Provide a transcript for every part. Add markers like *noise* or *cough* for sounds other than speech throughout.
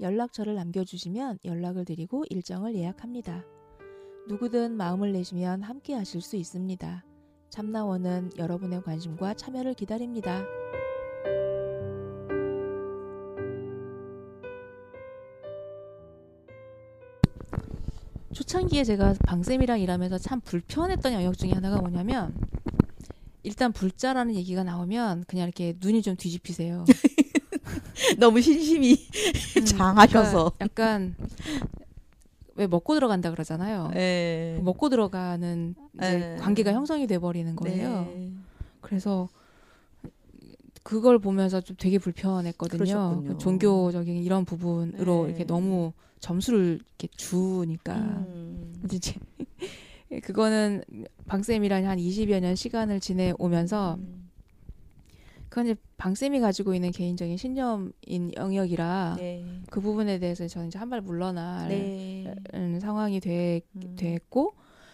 연락처를 남겨주시면 연락을 드리고 일정을 예약합니다. 누구든 마음을 내시면 함께 하실 수 있습니다. 참나원은 여러분의 관심과 참여를 기다립니다. 초창기에 제가 방쌤이랑 일하면서 참 불편했던 영역 중에 하나가 뭐냐면 일단 불자라는 얘기가 나오면 그냥 이렇게 눈이 좀 뒤집히세요. *laughs* *laughs* 너무 신심이 장하셔서. 음, 약간, 약간 왜 먹고 들어간다 그러잖아요. 네. 먹고 들어가는 네. 관계가 형성이 돼 버리는 거예요. 네. 그래서 그걸 보면서 좀 되게 불편했거든요. 그러셨군요. 그 종교적인 이런 부분으로 네. 이렇게 너무 점수를 이렇게 주니까 음. 이제 *laughs* 그거는 방 쌤이랑 한 20여 년 시간을 지내 오면서 음. 그건 이제 방쌤이 가지고 있는 개인적인 신념인 영역이라 네. 그 부분에 대해서 저는 이제 한 발 물러날 네. 음, 상황이 되, 음. 됐고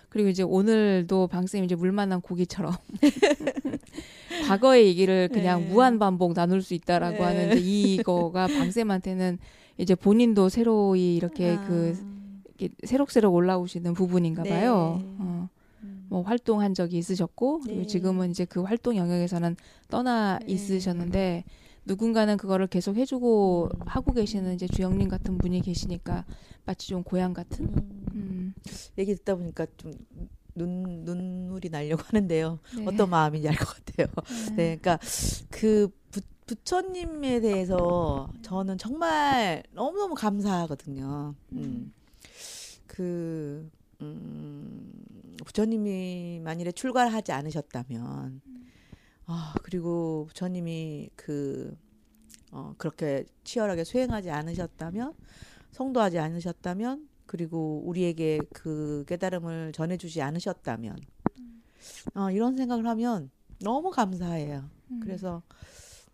그리고 이제 오늘도 방쌤이 이제 물 만난 고기처럼 *laughs* 과거의 얘기를 그냥 네. 무한 반복 나눌 수 있다라고 네. 하는데 이거가 방쌤한테는 이제 본인도 새로이 이렇게 아. 그 이렇게 새록새록 올라오시는 부분인가 네. 봐요. 어, 음. 뭐 활동한 적이 있으셨고 네. 지금은 이제 그 활동 영역에서는 떠나 네. 있으셨는데 누군가는 그거를 계속 해주고 음. 하고 계시는 이제 주영님 같은 분이 계시니까 마치 좀 고향 같은. 음. 음. 얘기 듣다 보니까 좀 눈, 눈물이 나려고 하는데요. 네. 어떤 마음인지 알 것 같아요. 네, 그러니까 그 부, 부처님에 대해서 저는 정말 너무너무 감사하거든요. 음. 그, 음, 부처님이 만일에 출가하지 않으셨다면, 아, 그리고 부처님이 그, 어, 그렇게 치열하게 수행하지 않으셨다면, 성도하지 않으셨다면, 그리고 우리에게 그 깨달음을 전해주지 않으셨다면, 어, 이런 생각을 하면 너무 감사해요. 음. 그래서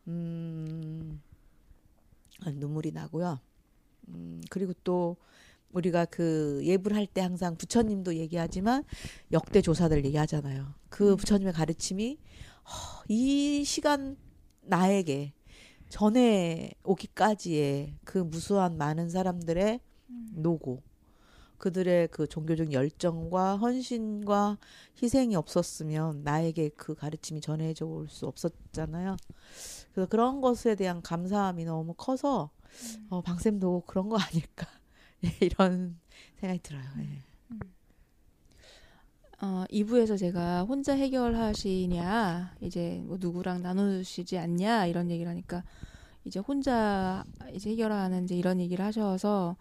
음 아, 눈물이 나고요. 음 그리고 또 우리가 그 예불 할때 항상 부처님도 얘기하지만 역대 조사들 얘기하잖아요. 그 음. 부처님의 가르침이 허, 이 시간 나에게 전에 오기까지의 그 무수한 많은 사람들의 음. 노고 그들의 그 종교적 열정과 헌신과 희생이 없었으면 나에게 그 가르침이 전해져 올 수 없었잖아요. 그래서 그런 것에 대한 감사함이 너무 커서 어, 방쌤도 그런 거 아닐까 예, *laughs* 이런 생각이 들어요. 예. 어, 2부에서 제가 혼자 해결하시냐, 이제 뭐 누구랑 나누시지 않냐, 이런 얘기를 하니까, 이제 혼자 이제 해결하는 이제 이런 얘기를 하셔서,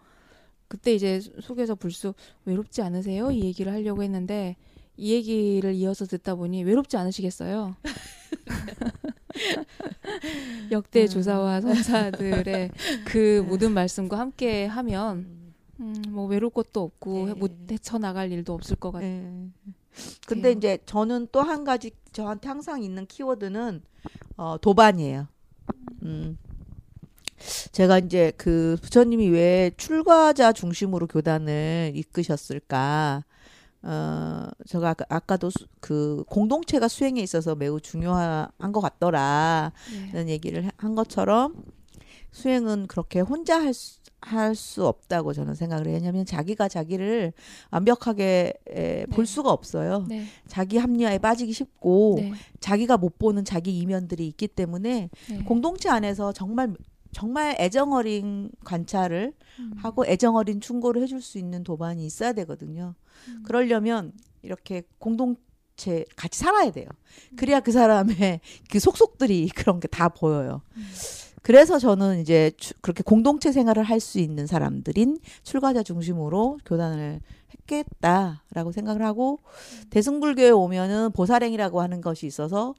그때 이제 속에서 불쑥 외롭지 않으세요? 이 얘기를 하려고 했는데, 이 얘기를 이어서 듣다 보니 외롭지 않으시겠어요? *laughs* 역대 음. 조사와 선사들의 그 모든 말씀과 함께 하면, 음, 뭐 외로울 것도 없고, 네. 못 헤쳐 나갈 일도 없을 것 같아요. 예. 근데 이제 저는 또 한 가지 저한테 항상 있는 키워드는 어, 도반이에요. 음. 제가 이제 그 부처님이 왜 출가자 중심으로 교단을 이끄셨을까? 어, 제가 아까, 아까도 수, 그 공동체가 수행에 있어서 매우 중요한 것 같더라. 네. 라는 얘기를 하- 한 것처럼 수행은 그렇게 혼자 할 수, 할 수 없다고 저는 생각을 해요. 왜냐하면 자기가 자기를 완벽하게 에, 볼 네. 수가 없어요. 네. 자기 합리화에 빠지기 쉽고 네. 자기가 못 보는 자기 이면들이 있기 때문에 네. 공동체 안에서 정말 정말 애정 어린 관찰을 음. 하고 애정 어린 충고를 해줄 수 있는 도반이 있어야 되거든요. 음. 그러려면 이렇게 공동체 같이 살아야 돼요. 그래야 그 사람의 *laughs* 그 속속들이 *laughs* 그런 게 다 보여요. 음. 그래서 저는 이제 추- 그렇게 공동체 생활을 할 수 있는 사람들인 출가자 중심으로 교단을 했겠다라고 생각을 하고 대승불교에 오면은 보살행이라고 하는 것이 있어서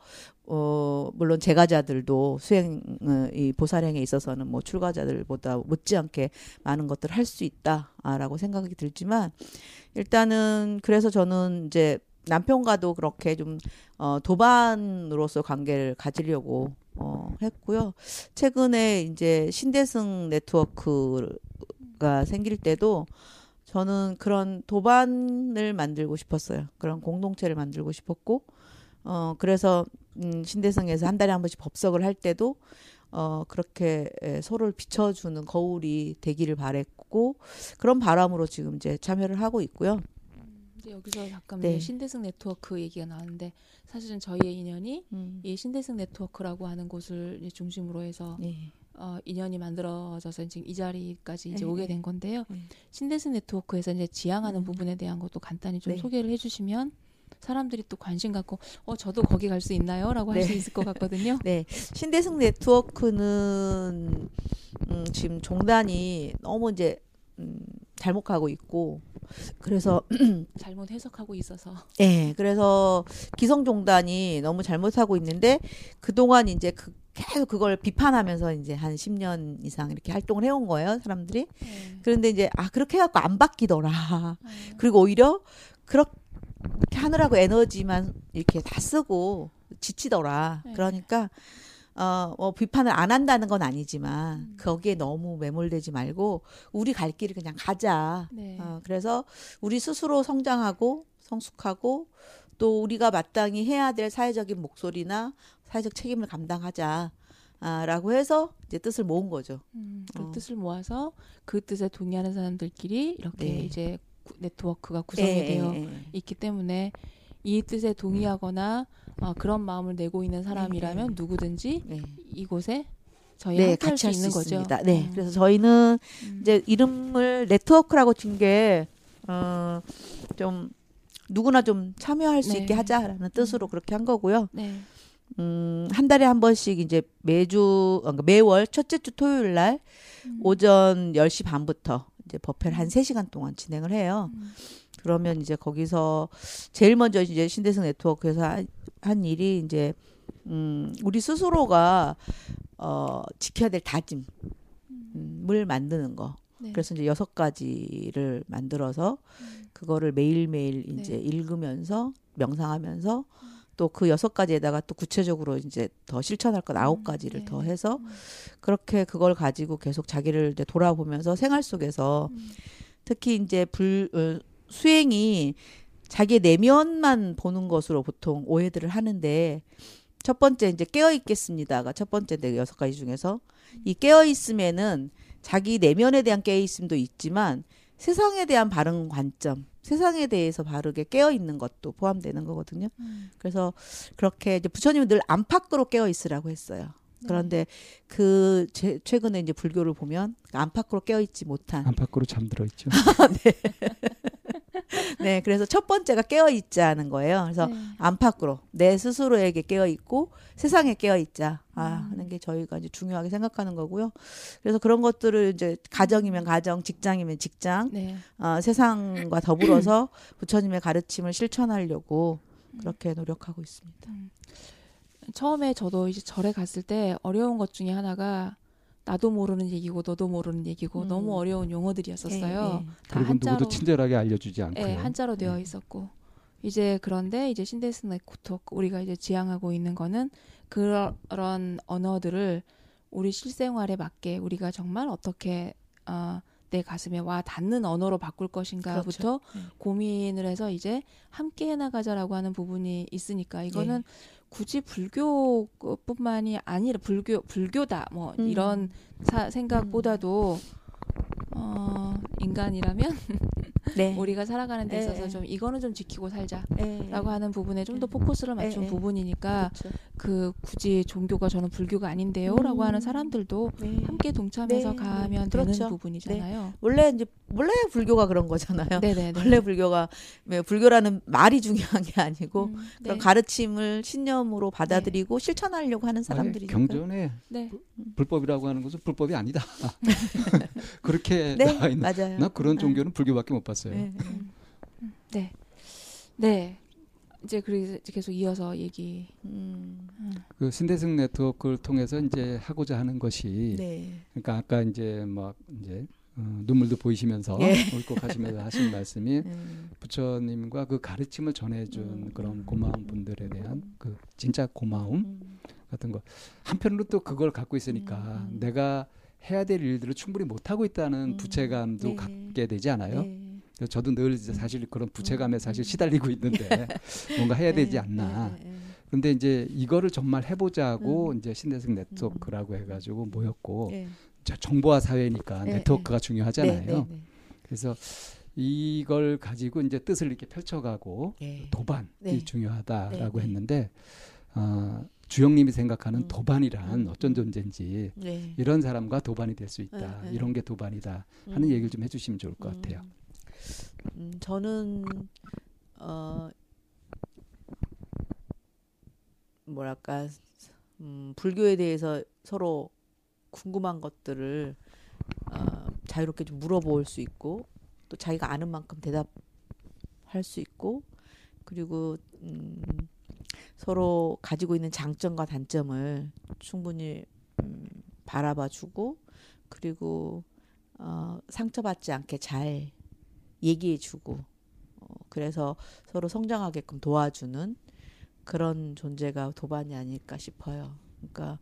어 물론 제가자들도 수행 어, 이 보살행에 있어서는 뭐 출가자들보다 못지않게 많은 것들을 할 수 있다라고 생각이 들지만 일단은 그래서 저는 이제 남편과도 그렇게 좀 어, 도반으로서 관계를 가지려고 어, 했고요. 최근에 이제 신대승 네트워크가 생길 때도 저는 그런 도반을 만들고 싶었어요. 그런 공동체를 만들고 싶었고, 어, 그래서, 음, 신대승에서 한 달에 한 번씩 법석을 할 때도, 어, 그렇게 에, 서로를 비춰주는 거울이 되기를 바랬고, 그런 바람으로 지금 이제 참여를 하고 있고요. 이제 여기서 잠깐 네. 신대승 네트워크 얘기가 나왔는데 사실은 저희의 인연이 음. 이 신대승 네트워크라고 하는 곳을 중심으로 해서 예. 어, 인연이 만들어져서 지금 이 자리까지 이제 네, 오게 네. 된 건데요. 네. 신대승 네트워크에서 이제 지향하는 음. 부분에 대한 것도 간단히 좀 네. 소개를 해주시면 사람들이 또 관심 갖고 어 저도 거기 갈 수 있나요?라고 할 네. 수 있을 것 같거든요. *laughs* 네, 신대승 네트워크는 음, 지금 종단이 너무 이제 음, 잘못 가고 있고 그래서 *clears throat* 잘못 해석하고 있어서 예, 그래서 기성종단이 너무 잘못하고 있는데 그동안 이제 그 계속 그걸 비판하면서 이제 한 10년 이상 이렇게 활동을 해온 거예요, 사람들이. 네. 그런데 이제 아 그렇게 해갖고 안 바뀌더라. 아, 그리고 오히려 그렇게 하느라고 에너지만 이렇게 다 쓰고 지치더라. 네. 그러니까 어, 뭐 비판을 안 한다는 건 아니지만 음. 거기에 너무 매몰되지 말고 우리 갈 길을 그냥 가자. 네. 어, 그래서 우리 스스로 성장하고 성숙하고 또 우리가 마땅히 해야 될 사회적인 목소리나 사회적 책임을 감당하자. 아, 라고 해서 이제 뜻을 모은 거죠. 음, 그 어. 뜻을 모아서 그 뜻에 동의하는 사람들끼리 이렇게 네. 이제 구- 네트워크가 구성이 예, 되어 예, 예. 있기 때문에 이 뜻에 동의하거나 어, 그런 마음을 내고 있는 사람이라면 네. 누구든지 네. 이곳에 저희 네, 함께 할 같이 수할수 있는 거죠. 있습니다. 네, 음. 그래서 저희는 음. 이제 이름을 네트워크라고 진 게, 어, 좀, 누구나 좀 참여할 수 네. 있게 하자라는 뜻으로 음. 그렇게 한 거고요. 네. 음, 한 달에 한 번씩 이제 매주, 어, 그러니까 매월 첫째 주 토요일 날 음. 오전 10시 반부터 이제 법회를 한 3시간 동안 진행을 해요. 음. 그러면 이제 거기서 제일 먼저 이제 신대승 네트워크에서 한, 한 일이 이제, 음, 우리 스스로가, 어, 지켜야 될 다짐, 음, 을 만드는 거. 네. 그래서 이제 여섯 가지를 만들어서 음. 그거를 매일매일 네. 이제 읽으면서 명상하면서 또 그 여섯 가지에다가 또 구체적으로 이제 더 실천할 것 아홉 음, 가지를 네. 더 해서 음. 그렇게 그걸 가지고 계속 자기를 이제 돌아보면서 생활 속에서 음. 특히 이제 불 어, 수행이 자기의 내면만 보는 것으로 보통 오해들을 하는데 첫 번째 이제 깨어 있겠습니다가 첫 번째인데 여섯 가지 중에서 이 깨어 있음에는 자기 내면에 대한 깨어 있음도 있지만 세상에 대한 바른 관점, 세상에 대해서 바르게 깨어 있는 것도 포함되는 거거든요. 음. 그래서 그렇게 이제 부처님은 늘 안팎으로 깨어 있으라고 했어요. 네. 그런데 그 제, 최근에 이제 불교를 보면 안팎으로 깨어 있지 못한 안팎으로 잠들어 있죠. *laughs* 네, *laughs* 그래서 첫 번째가 깨어 있자는 거예요. 그래서 네. 안팎으로 내 스스로에게 깨어 있고 세상에 깨어 있자 아, 음. 하는 게 저희가 이제 중요하게 생각하는 거고요. 그래서 그런 것들을 이제 가정이면 가정, 직장이면 직장, 네. 어, 세상과 더불어서 *clears throat* 부처님의 가르침을 실천하려고 그렇게 노력하고 있습니다. 음. 처음에 저도 이제 절에 갔을 때 어려운 것 중에 하나가 나도 모르는 얘기고 너도 모르는 얘기고 음. 너무 어려운 용어들이었었어요. 예, 예. 다 한자로 누구도 친절하게 알려주지 않고요. 예, 한자로 되어 네. 있었고 이제 그런데 이제 신데스네 코토크 우리가 이제 지향하고 있는 거는 그런 언어들을 우리 실생활에 맞게 우리가 정말 어떻게 어, 내 가슴에 와 닿는 언어로 바꿀 것인가부터 네. 고민을 해서 이제 함께 해나가자라고 하는 부분이 있으니까 이거는 네. 굳이 불교뿐만이 아니라 불교 불교다 뭐 음. 이런 사, 생각보다도 어, 인간이라면 네. 우리가 살아가는 데 예, 있어서 예. 좀 이거는 좀 지키고 살자라고 네. 하는 부분에 좀더 예. 포커스를 맞춘. 부분이니까 그렇죠. 그 굳이 종교가 저는 불교가 아닌데요라고 음. 하는 사람들도 네. 함께 동참해서 네, 가면 그렇죠. 되는 부분이잖아요. 원래 이제 원래 불교가 그런 거잖아요. 네네. 원래 불교가 뭐 불교라는 말이 중요한 게 아니고 음, 그런 네. 가르침을 신념으로 받아들이고 실천하려고 하는 아니, 사람들이니까. 경전에 네. 불법이라고 하는 것은 불법이 아니다. *laughs* *laughs* 그렇게 네, 나와 있는. 맞아요. 나 그런 네. 종교는 불교밖에 못 봤어요. 네. 네. 네. 이제 그래서 계속 이어서 얘기. 음, 그 신대승 네트워크를 통해서 이제 하고자 하는 것이 네. 그러니까 아까 이제 막 이제 어, 눈물도 보이시면서 예. *laughs* 울컥하시면서 하신 말씀이 음, 부처님과 그 가르침을 전해준 음. 그런 고마운 분들에 대한 그 진짜 고마움 음, 같은 거 한편으로 또 그걸 갖고 있으니까 음, 음. 내가 해야 될 일들을 충분히 못 하고 있다는 음. 부채감도 네. 갖게 되지 않아요? 네. 그래서 저도 늘 이제 사실 그런 부채감에 음. 사실 시달리고 있는데 *laughs* 뭔가 해야 되지 네, 않나. 네, 네, 네. 근데 이제 이거를 정말 해보자고 음. 이제 신대승 네트워크라고 해가지고 모였고 네. 저 정보화 사회니까 네, 네트워크가 중요하잖아요. 네, 네, 그래서 이걸 가지고 이제 뜻을 이렇게 펼쳐가고 네. 도반이 네. 중요하다라고 네, 네. 했는데 어, 주영님이 생각하는 음. 도반이란 음, 어쩐 음. 존재인지 네. 이런 사람과 도반이 될 수 있다. 네, 네. 이런 게 도반이다 하는 음. 얘기를 좀 해주시면 좋을 것 같아요. 음, 음, 저는 어 뭐랄까 음, 불교에 대해서 서로 궁금한 것들을 어, 자유롭게 좀 물어볼 수 있고 또 자기가 아는 만큼 대답할 수 있고 그리고 음, 서로 가지고 있는 장점과 단점을 충분히 음, 바라봐주고 그리고 어, 상처받지 않게 잘 얘기해주고 어, 그래서 서로 성장하게끔 도와주는 그런 존재가 도반이 아닐까 싶어요. 그러니까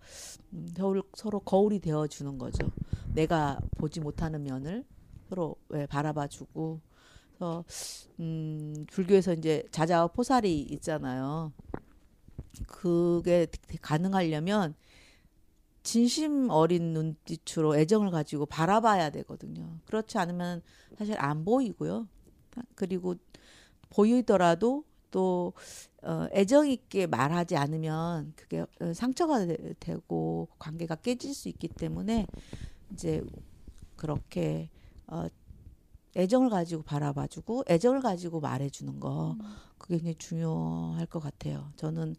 음, 서로, 서로 거울이 되어 주는 거죠. 내가 보지 못하는 면을 서로 왜 바라봐 주고 그래서 음, 불교에서 이제 자자와 포살이 있잖아요. 그게 가능하려면 진심 어린 눈빛으로 애정을 가지고 바라봐야 되거든요. 그렇지 않으면 사실 안 보이고요. 그리고 보이더라도 또 어, 애정 있게 말하지 않으면 그게 어, 상처가 되, 되고 관계가 깨질 수 있기 때문에 이제 그렇게 어, 애정을 가지고 바라봐주고 애정을 가지고 말해주는 거 그게 굉장히 중요할 것 같아요. 저는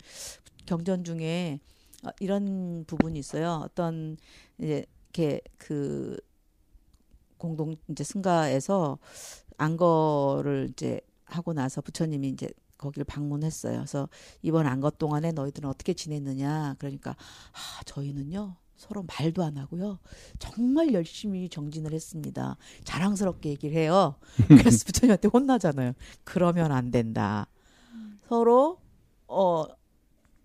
경전 중에 어, 이런 부분이 있어요. 어떤 이제 이렇게 그 공동 이제 승가에서 안거를 이제 하고 나서 부처님이 이제 거기를 방문했어요. 그래서 이번 안거 동안에 너희들은 어떻게 지냈느냐? 그러니까 아, 저희는요. 서로 말도 안 하고요. 정말 열심히 정진을 했습니다. 자랑스럽게 얘기를 해요. *laughs* 그래서 부처님한테 혼나잖아요. 그러면 안 된다. 서로 어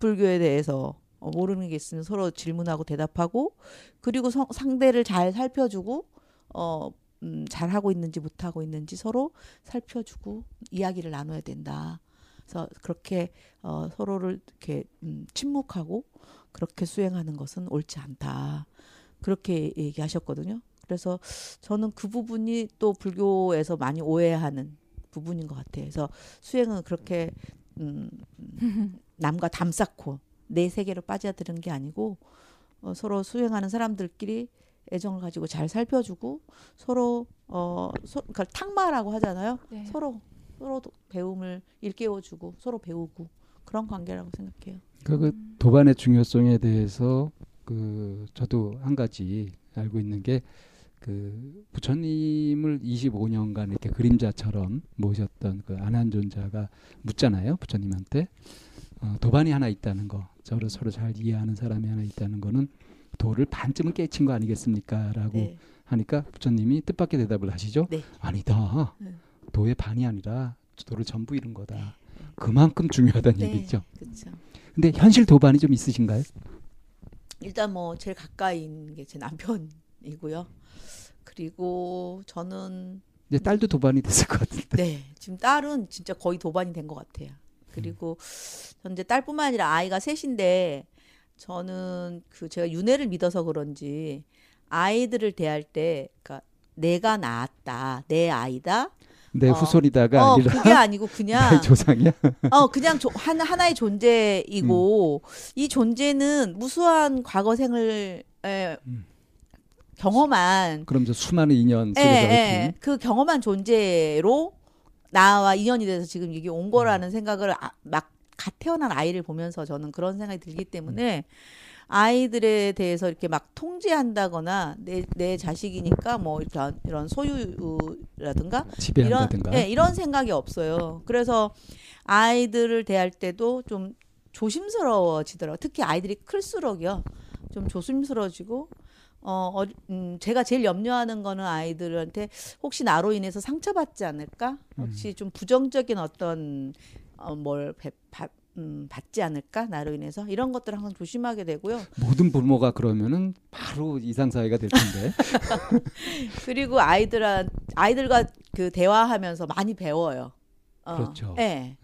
불교에 대해서 어, 모르는 게 있으면 서로 질문하고 대답하고 그리고 성, 상대를 잘 살펴주고 어 음, 잘 하고 있는지 못 하고 있는지 서로 살펴주고 이야기를 나눠야 된다. 그래서 그렇게 어, 서로를 이렇게 음, 침묵하고 그렇게 수행하는 것은 옳지 않다. 그렇게 얘기하셨거든요. 그래서 저는 그 부분이 또 불교에서 많이 오해하는 부분인 것 같아요. 그래서 수행은 그렇게 음, 음, *laughs* 남과 담 쌓고 내 세계로 빠져드는 게 아니고 어, 서로 수행하는 사람들끼리 애정을 가지고 잘 살펴주고 서로 어 소, 그러니까 탁마라고 하잖아요. 네. 서로 서로 도- 배움을 일깨워주고 서로 배우고 그런 관계라고 생각해요. 그, 그 도반의 중요성에 대해서 그 저도 한 가지 알고 있는 게 그 부처님을 25년간 이렇게 그림자처럼 모셨던 그 안한존자가 묻잖아요 부처님한테 어, 도반이 하나 있다는 거 저를 서로 잘 이해하는 사람이 하나 있다는 거는 도를 반쯤은 깨친 거 아니겠습니까?라고 네. 하니까 부처님이 뜻밖의 대답을 하시죠. 네. 아니다. 네. 도의 반이 아니라 도를 전부 이룬 거다. 그만큼 중요하다는 얘기죠. 그렇죠. 근데 현실 도반이 좀 있으신가요? 일단 뭐 제일 가까이 있는 게 제 남편이고요. 그리고 저는 이제 딸도 도반이 됐을 것 같은데. 네 지금 딸은 진짜 거의 도반이 된 것 같아요. 그리고 현재 딸뿐만 아니라 아이가 셋인데 저는 그 제가 윤회를 믿어서 그런지 아이들을 대할 때 그러니까 내가 낳았다 내 아이다 내 어. 후손이다가 어 아니라 그게 아니고 *laughs* 그냥 조상이야. 어 그냥 조, 한 하나의 존재이고 이 존재는 무수한 과거 생을 에, 음. 경험한 그럼 저 수많은 인연 예, 속에서 예, 얽힌 그 경험한 존재로 나와 인연이 돼서 지금 이게 온 거라는 생각을 아, 막갓 태어난 아이를 보면서 저는 그런 생각이 들기 때문에 아이들에 대해서 이렇게 막 통제한다거나 내, 내 자식이니까 뭐 이런 이런 소유라든가 이런 지배한다든가. 예, 이런 생각이 없어요. 그래서 아이들을 대할 때도 좀 조심스러워지더라고요. 특히 아이들이 클수록요. 좀 조심스러워지고 어, 어 음, 제가 제일 염려하는 거는 아이들한테 혹시 나로 인해서 상처받지 않을까? 혹시 좀 부정적인 어떤 어, 뭘 배, 받, 음, 받지 않을까? 나로 인해서 이런 것들을 항상 조심하게 되고요. 모든 부모가 그러면은 바로 이상 사회가 될 텐데. *laughs* 그리고 아이들한 아이들과 그 대화하면서 많이 배워요. 어, 그렇죠. 예.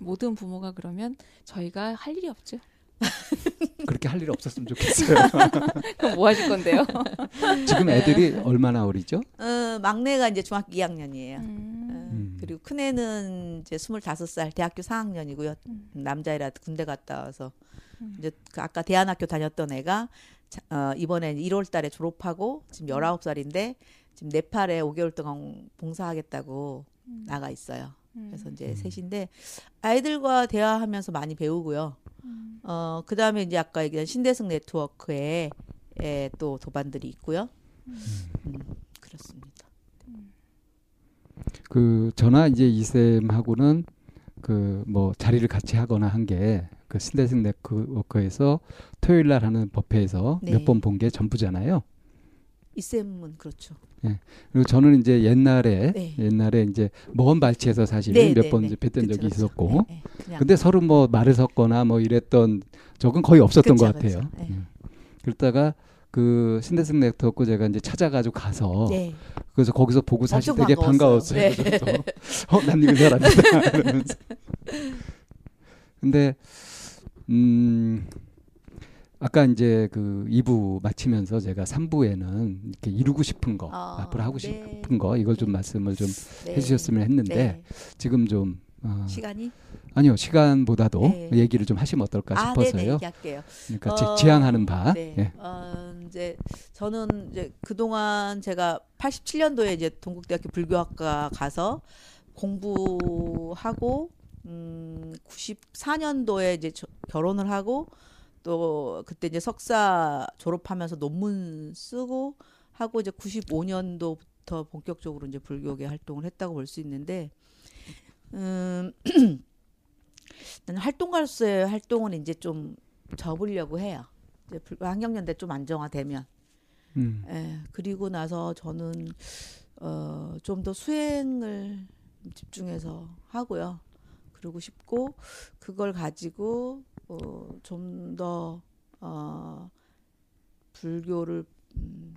모든 부모가 그러면 저희가 할 일이 없죠. *laughs* 그렇게 할 일 없었으면 좋겠어요. *laughs* 그럼 뭐 하실 건데요? *laughs* 지금 애들이 얼마나 어리죠? 어, 막내가 이제 중학교 2학년이에요. 음. 음. 그리고 큰애는 이제 25살 대학교 4학년이고요. 음. 남자애라 군대 갔다 와서 음. 이제 그 아까 대안학교 다녔던 애가 자- 어, 이번에 1월 달에 졸업하고 지금 19살인데 지금 네팔에 5개월 동안 봉사하겠다고 음. 나가 있어요. 그래서 이제 음. 셋인데 아이들과 대화하면서 많이 배우고요. 음. 어, 그다음에 이제 아까 얘기한 신대승 네트워크에 에, 또 도반들이 있고요. 음, 그렇습니다. 그 저나 이제 이쌤하고는 그 뭐 자리를 같이 하거나 한 게 그 신대생 네트워크에서 토요일 날 하는 법회에서 네. 몇번 본 게 전부잖아요. 이쌤은 그렇죠. 그리고 저는 이제 옛날에 네. 옛날에 이제 먼 발치에서 사실 네, 몇 네, 번 네. 이제 뵀던 그쵸, 적이. 있었고 네, 네. 근데 서로 뭐 말을 섞거나 뭐 이랬던 적은 거의 없었던 그쵸, 것 같아요. 네. 음. 그러다가 그 신대승 네트워크 제가 이제 찾아가지고 가서 네. 그래서 거기서 보고 사실 되게 반가웠어요. 반가웠어요. 네. 그래서 어, 난 이거 사람이다. *laughs* 이러면서. 근데 음 아까 이제 그 2부 마치면서 제가 3부에는 이렇게 이루고 싶은 거 아, 앞으로 하고 네. 싶은 거 이걸 좀 네. 말씀을 좀 네. 해주셨으면 했는데 네. 지금 좀 어, 시간이 아니요 시간보다도 네. 얘기를 좀 하시면 어떨까 아, 네네 싶어서요. 얘기할게요. 그러니까 어, 지- 지향하는 바. 네. 예. 어, 이제 저는 이제 그 동안 제가 87년도에 이제 동국대학교 불교학과 가서 공부하고 음 94년도에 이제 저- 결혼을 하고 또 그때 이제 석사 졸업하면서 논문 쓰고 하고 이제 95년도부터 본격적으로 이제 불교계 활동을 했다고 볼 수 있는데 음 *clears throat* 나는 활동가로서의 활동은 이제 좀 접으려고 해요. 이제 불- 환경연대 좀 안정화되면 음. 예, 그리고 나서 저는 어, 좀 더 수행을 집중해서 하고요. 그러고 싶고 그걸 가지고 어, 좀더 어, 불교를 음,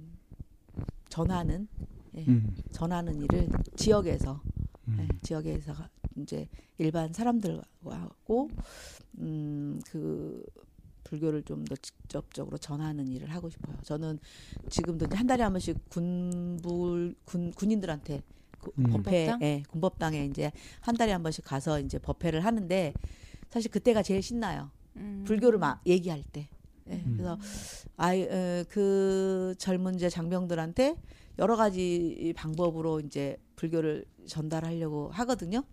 전하는 예, 음. 전하는 일을 지역에서 음. 네, 지역에서 이제 일반 사람들하고 음, 그 불교를 좀 더 직접적으로 전하는 일을 하고 싶어요. 저는 지금도 이제 한 달에 한 번씩 군불 군 군인들한테 그 음. 법회, 군법당? 예, 군법당에 이제 한 달에 한 번씩 가서 이제 법회를 하는데 사실 그때가 제일 신나요. 음. 불교를 막 얘기할 때. 예, 음. 그래서 아이 에, 그 젊은 이제 장병들한테 여러 가지 방법으로 이제 불교를 전달하려고 하거든요.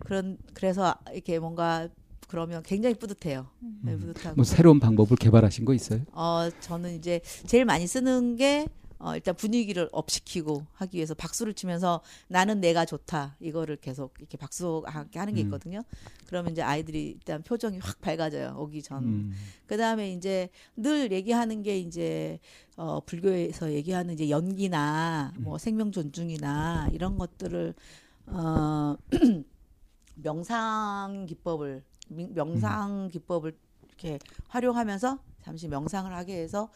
그런 그래서 이렇게 뭔가 그러면 굉장히 뿌듯해요. 네, 음. 뿌듯하고. 뭐 새로운 방법을 개발하신 거 있어요? 어 저는 이제 제일 많이 쓰는 게 어, 일단 분위기를 업시키고 하기 위해서 박수를 치면서 나는 내가 좋다 이거를 계속 이렇게 박수하게 하는 게 음. 있거든요. 그러면 이제 아이들이 일단 표정이 확 밝아져요. 오기 전. 음. 그 다음에 이제 늘 얘기하는 게 이제 어 불교에서 얘기하는 이제 연기나 뭐 생명 존중이나 이런 것들을 어 *clears throat* 명상 기법을 미- 명상 기법을 이렇게 활용하면서 잠시 명상을 하게 해서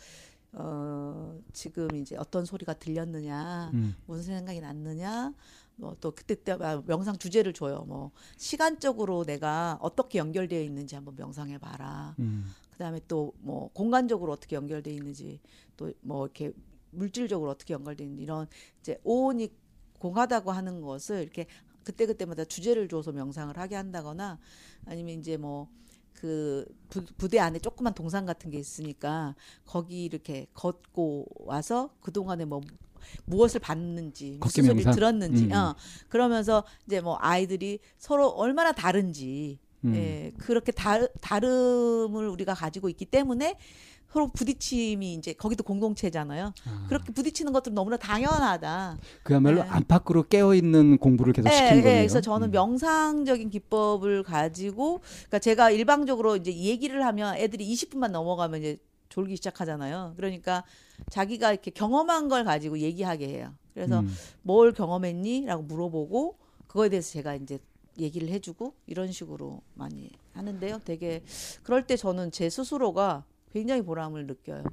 어 지금 이제 어떤 소리가 들렸느냐 음. 무슨 생각이 났느냐 뭐 또 그때 때 명상 주제를 줘요 뭐 시간적으로 내가 어떻게 연결되어 있는지 한번 명상해 봐라 음. 그다음에 또 뭐 공간적으로 어떻게 연결돼 있는지 또 뭐 이렇게 물질적으로 어떻게 연결돼 있는지 이런 이제 오온이 공하다고 하는 것을 이렇게 그때 그때마다 주제를 줘서 명상을 하게 한다거나 아니면 이제 뭐 그 부, 부대 안에 조그만 동산 같은 게 있으니까 거기 이렇게 걷고 와서 그 동안에 뭐 무엇을 봤는지 무슨 소리를 명상? 들었는지 음. 어 그러면서 이제 뭐 아이들이 서로 얼마나 다른지 음. 예 그렇게 다, 다름을 우리가 가지고 있기 때문에 서로 부딪힘이 이제 거기도 공동체잖아요. 아, 그렇게 부딪히는 것들은 너무나 당연하다. 그야말로 네. 안팎으로 깨어 있는 공부를 계속 예, 시키는 예, 거네요. 그래서 저는 음. 명상적인 기법을 가지고, 그러니까 제가 일방적으로 이제 얘기를 하면 애들이 20분만 넘어가면 이제 졸기 시작하잖아요. 그러니까 자기가 이렇게 경험한 걸 가지고 얘기하게 해요. 그래서 음. 뭘 경험했니?라고 물어보고 그거에 대해서 제가 이제 얘기를 해주고 이런 식으로 많이 하는데요. 되게 그럴 때 저는 제 스스로가 굉장히 보람을 느껴요.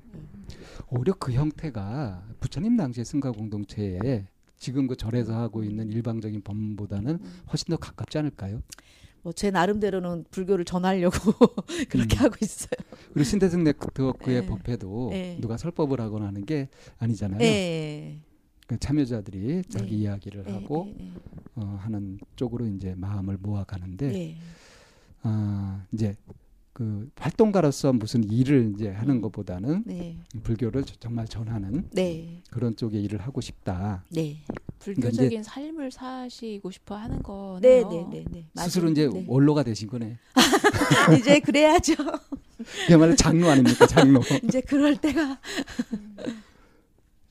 오히려 그 형태가 부처님 당시의 승가 공동체에 지금 그 절에서 하고 있는 일방적인 법문보다는 음. 훨씬 더 가깝지 않을까요? 뭐 제 나름대로는 불교를 전하려고 *laughs* 그렇게 음. 하고 있어요. 그리고 신대승 네트워크의 예. 법회도 예. 누가 설법을 하거나 하는 게 아니잖아요. 예. 그 참여자들이 자기 네. 이야기를 예, 하고 예, 어, 하는 쪽으로 이제 마음을 모아가는데 예. 예. 아, 이제 그 활동가로서 무슨 일을 이제 하는 음. 것보다는 네. 불교를 저- 정말 전하는 네. 그런 쪽의 일을 하고 싶다. 네. 불교적인 삶을 사시고 싶어 하는 거네요. 네, 네, 네, 네. 스스로 이제 네. 원로가 되신 거네. *laughs* 이제 그래야죠. *laughs* 그야말로 장로 아닙니까, 장로. *laughs* 이제 그럴 때가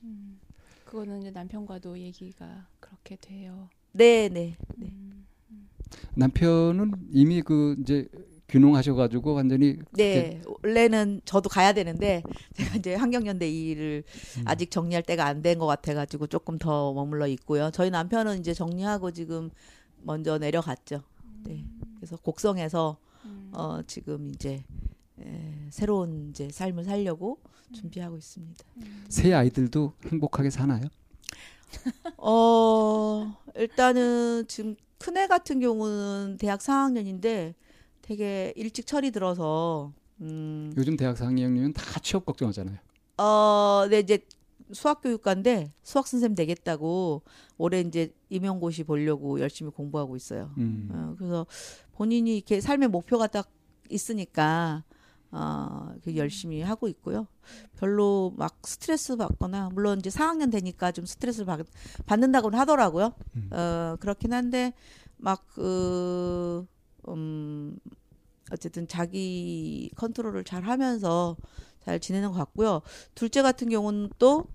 음, 그거는 이제 남편과도 얘기가 그렇게 돼요. 네, 네. 네. 음, 남편은 이미 그 이제 균홍하셔가지고 완전히 네. 원래는 저도 가야 되는데 제가 이제 환경연대 일을 음. 아직 정리할 때가 안 된 것 같아 가지고 조금 더 머물러 있고요. 저희 남편은 이제 정리하고 지금 먼저 내려갔죠. 네. 그래서 곡성에서 음. 어 지금 이제 에, 새로운 이제 삶을 살려고 준비하고 있습니다. 새 아이들도 행복하게 사나요? 어, 일단은 지금 큰애 같은 경우는 대학 4학년인데 되게 일찍 철이 들어서 음, 요즘 대학 4학년이면 다 취업 걱정하잖아요. 어, 네 이제 수학 교육과인데 수학 선생님 되겠다고 올해 이제 임용고시 보려고 열심히 공부하고 있어요. 음. 어, 그래서 본인이 이렇게 삶의 목표가 딱 있으니까 어, 그 열심히 하고 있고요. 별로 막 스트레스 받거나 물론 이제 4학년 되니까 좀 스트레스를 받, 받는다고는 하더라고요. 음. 어, 그렇긴 한데 막 그 음, 어쨌든 자기 컨트롤을 잘 하면서 잘 지내는 것 같고요. 둘째 같은 경우는 또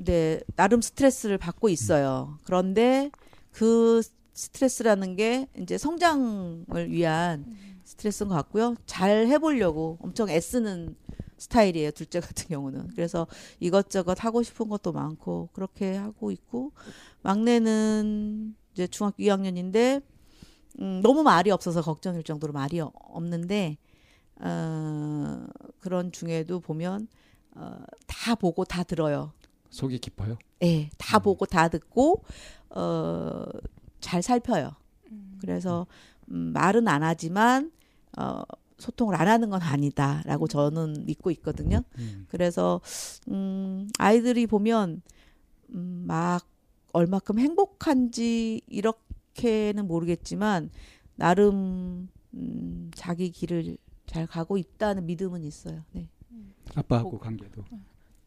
네, 나름 스트레스를 받고 있어요. 그런데 그 스트레스라는 게 이제 성장을 위한 스트레스인 것 같고요. 잘 해보려고 엄청 애쓰는 스타일이에요. 둘째 같은 경우는. 그래서 이것저것 하고 싶은 것도 많고 그렇게 하고 있고 막내는 이제 중학교 2학년인데 음, 너무 말이 없어서 걱정일 정도로 말이 어- 없는데 어, 그런 중에도 보면 어, 다 보고 다 들어요. 속이 깊어요. 예, 다 음. 보고 다 듣고 어, 잘 살펴요. 음. 그래서 음, 말은 안 하지만 어, 소통을 안 하는 건 아니다라고 저는 믿고 있거든요. 음. 그래서 음, 아이들이 보면 음, 막 얼마큼 행복한지 이렇게 는 모르겠지만 나름 음, 자기 길을 잘 가고 있다는 믿음은 있어요. 네. 아빠하고 관계도.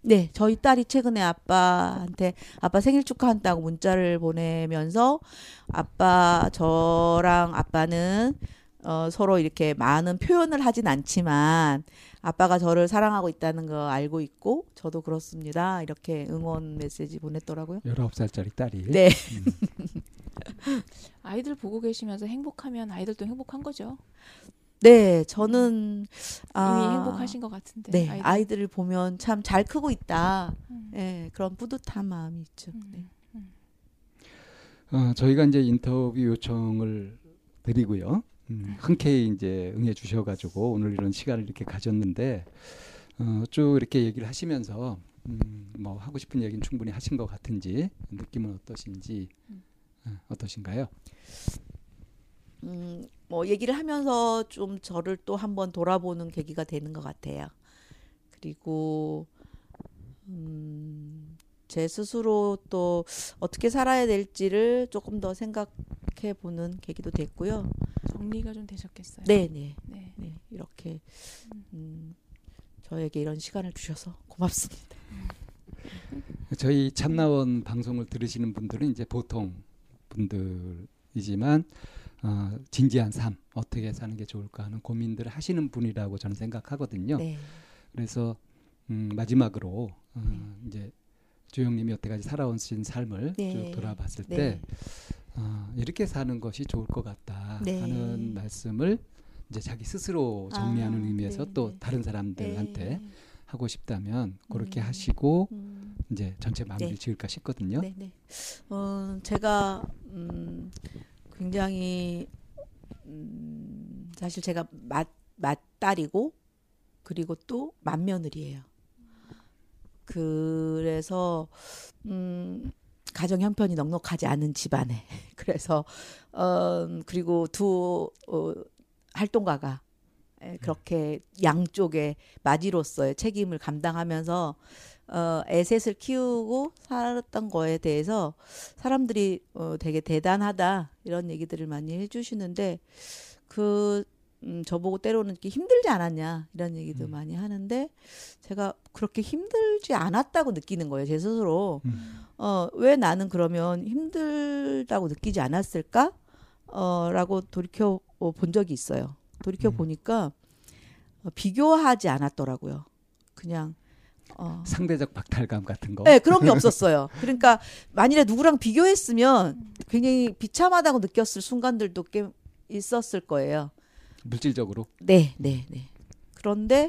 네, 저희 딸이 최근에 아빠한테 아빠 생일 축하한다고 문자를 보내면서 아빠 저랑 아빠는 어, 서로 이렇게 많은 표현을 하진 않지만 아빠가 저를 사랑하고 있다는 거 알고 있고 저도 그렇습니다. 이렇게 응원 메시지 보냈더라고요. 19살짜리 딸이. 네. 아이들 보고 계시면서 행복하면 아이들도 행복한 거죠. 네, 저는 이미 아, 행복하신 것 같은데. 네, 아이들. 아이들을 보면 참 잘 크고 있다. 음. 네, 그런 뿌듯한 마음이 있죠. 네. 어, 저희가 이제 인터뷰 요청을 드리고요. 음, 흔쾌히 이제 응해 주셔가지고 오늘 이런 시간을 이렇게 가졌는데 어, 쭉 이렇게 얘기를 하시면서 음, 뭐 하고 싶은 얘기는 충분히 하신 것 같은지 느낌은 어떠신지 어, 어떠신가요? 음, 뭐 얘기를 하면서 좀 저를 또 한번 돌아보는 계기가 되는 것 같아요. 그리고 음, 제 스스로 또 어떻게 살아야 될지를 조금 더 생각해 보는 계기도 됐고요. 정리가 좀 되셨겠어요. 네, 네, 네. 네. 이렇게 음, 저에게 이런 시간을 주셔서 고맙습니다. 저희 참나원 방송을 들으시는 분들은 이제 보통 분들이지만 어, 진지한 삶 어떻게 사는 게 좋을까 하는 고민들을 하시는 분이라고 저는 생각하거든요. 네, 그래서 음, 마지막으로 어, 네. 이제 주영님이 여태까지 살아오신 삶을 네. 쭉 돌아봤을 네. 때 어, 이렇게 사는 것이 좋을 것 같다 네. 하는 말씀을 이제 자기 스스로 정리하는 아, 의미에서 네, 또 네. 다른 사람들한테 네. 하고 싶다면 그렇게 음. 하시고 음, 이제 전체 마무리 네. 지을까 싶거든요. 네, 네. 어, 제가 음, 굉장히 음, 사실 제가 맏 맏딸이고 그리고 또 맏며느리예요. 그래서 음, 가정 형편이 넉넉하지 않은 집안에 *laughs* 그래서 어, 그리고 두 어, 활동가가 에, 그렇게 양쪽에 맞이로서의 책임을 감당하면서 어, 애셋을 키우고 살았던 거에 대해서 사람들이 어, 되게 대단하다 이런 얘기들을 많이 해주시는데 그 음, 저보고 때로는 이렇게 힘들지 않았냐 이런 얘기도 음. 많이 하는데 제가 그렇게 힘들지 않았다고 느끼는 거예요 제 스스로 음. 어, 왜 나는 그러면 힘들다고 느끼지 않았을까? 어, 라고 돌이켜 어, 본 적이 있어요. 돌이켜 음. 보니까 어, 비교하지 않았더라고요. 그냥 어. 상대적 박탈감 같은 거. 네, 그런 게 없었어요. 그러니까 만일에 누구랑 비교했으면 굉장히 비참하다고 느꼈을 순간들도 꽤 있었을 거예요. 물질적으로. 네, 네, 네. 그런데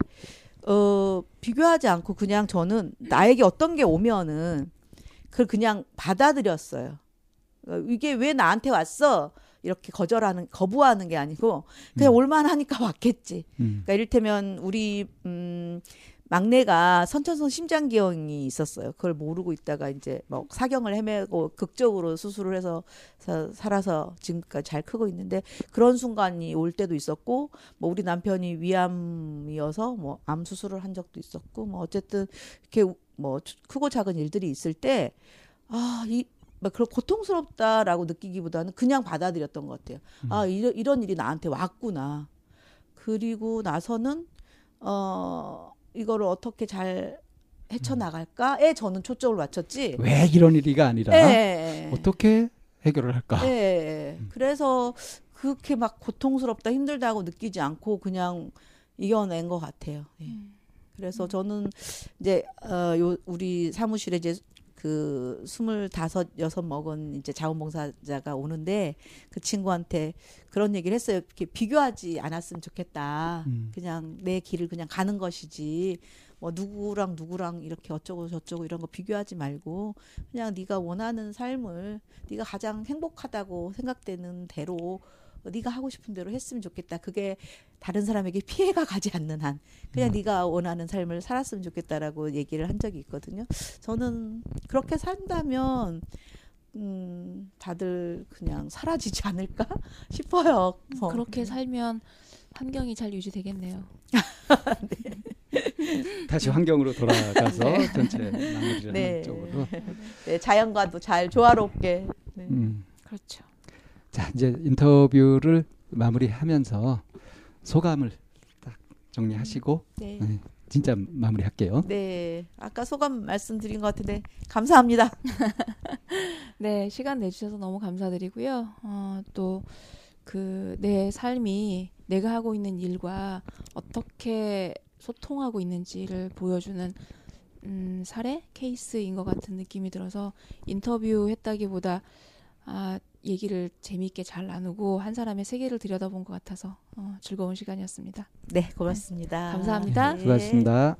어 비교하지 않고 그냥 저는 나에게 어떤 게 오면은 그걸 그냥 받아들였어요. 어, 이게 왜 나한테 왔어? 이렇게 거절하는 거부하는 게 아니고 그냥 음. 올만하니까 왔겠지. 음. 그러니까 이를테면 우리 음 막내가 선천성 심장기형이 있었어요. 그걸 모르고 있다가 이제 뭐 사경을 헤매고 극적으로 수술을 해서 사- 살아서 지금까지 잘 크고 있는데 그런 순간이 올 때도 있었고 뭐 우리 남편이 위암이어서 뭐 암 수술을 한 적도 있었고 뭐 어쨌든 이렇게 뭐 크고 작은 일들이 있을 때 아, 이, 막 그런 고통스럽다라고 느끼기보다는 그냥 받아들였던 것 같아요. 아, 이런, 이런 일이 나한테 왔구나. 그리고 나서는, 어, 이거를 어떻게 잘 헤쳐 나갈까에 저는 초점을 맞췄지. 왜 이런 일이가 아니라 예. 어떻게 해결을 할까? 예. 음. 그래서 그렇게 막 고통스럽다, 힘들다고 느끼지 않고 그냥 이겨낸 것 같아요. 예. 음. 그래서 저는 이제 어, 요 우리 사무실에 이제 그 스물다섯 여섯 먹은 이제 자원봉사자가 오는데 그 친구한테 그런 얘기를 했어요. 이렇게 비교하지 않았으면 좋겠다. 음. 그냥 내 길을 그냥 가는 것이지. 뭐 누구랑 누구랑 이렇게 어쩌고 저쩌고 이런 거 비교하지 말고 그냥 네가 원하는 삶을 네가 가장 행복하다고 생각되는 대로 네가 하고 싶은 대로 했으면 좋겠다. 그게 다른 사람에게 피해가 가지 않는 한 그냥 음. 네가 원하는 삶을 살았으면 좋겠다라고 얘기를 한 적이 있거든요. 저는 그렇게 산다면 음, 다들 그냥 사라지지 않을까 *laughs* 싶어요. 어. 그렇게 살면 환경이 잘 유지되겠네요. *laughs* 다시 환경으로 돌아가서 *laughs* 네. 전체 마무리를 네. 하는 쪽으로. 네, 자연과도 잘 조화롭게. 네. 음. 그렇죠. 자 이제 인터뷰를 마무리하면서 소감을 딱 정리하시고 네. 네, 진짜 마무리할게요. 네. 아까 소감 말씀드린 것 같은데 감사합니다. *laughs* 네, 시간 내주셔서 너무 감사드리고요. 어, 또, 그, 내 삶이 내가 하고 있는 일과 어떻게 소통하고 있는지를 보여주는, 음, 사례? 케이스인 것 같은 느낌이 들어서 인터뷰 했다기보다, 아, 얘기를 재미있게 잘 나누고 한 사람의 세계를 들여다본 것 같아서 어, 즐거운 시간이었습니다. 네, 고맙습니다. 감사합니다. 네. 수고하셨습니다.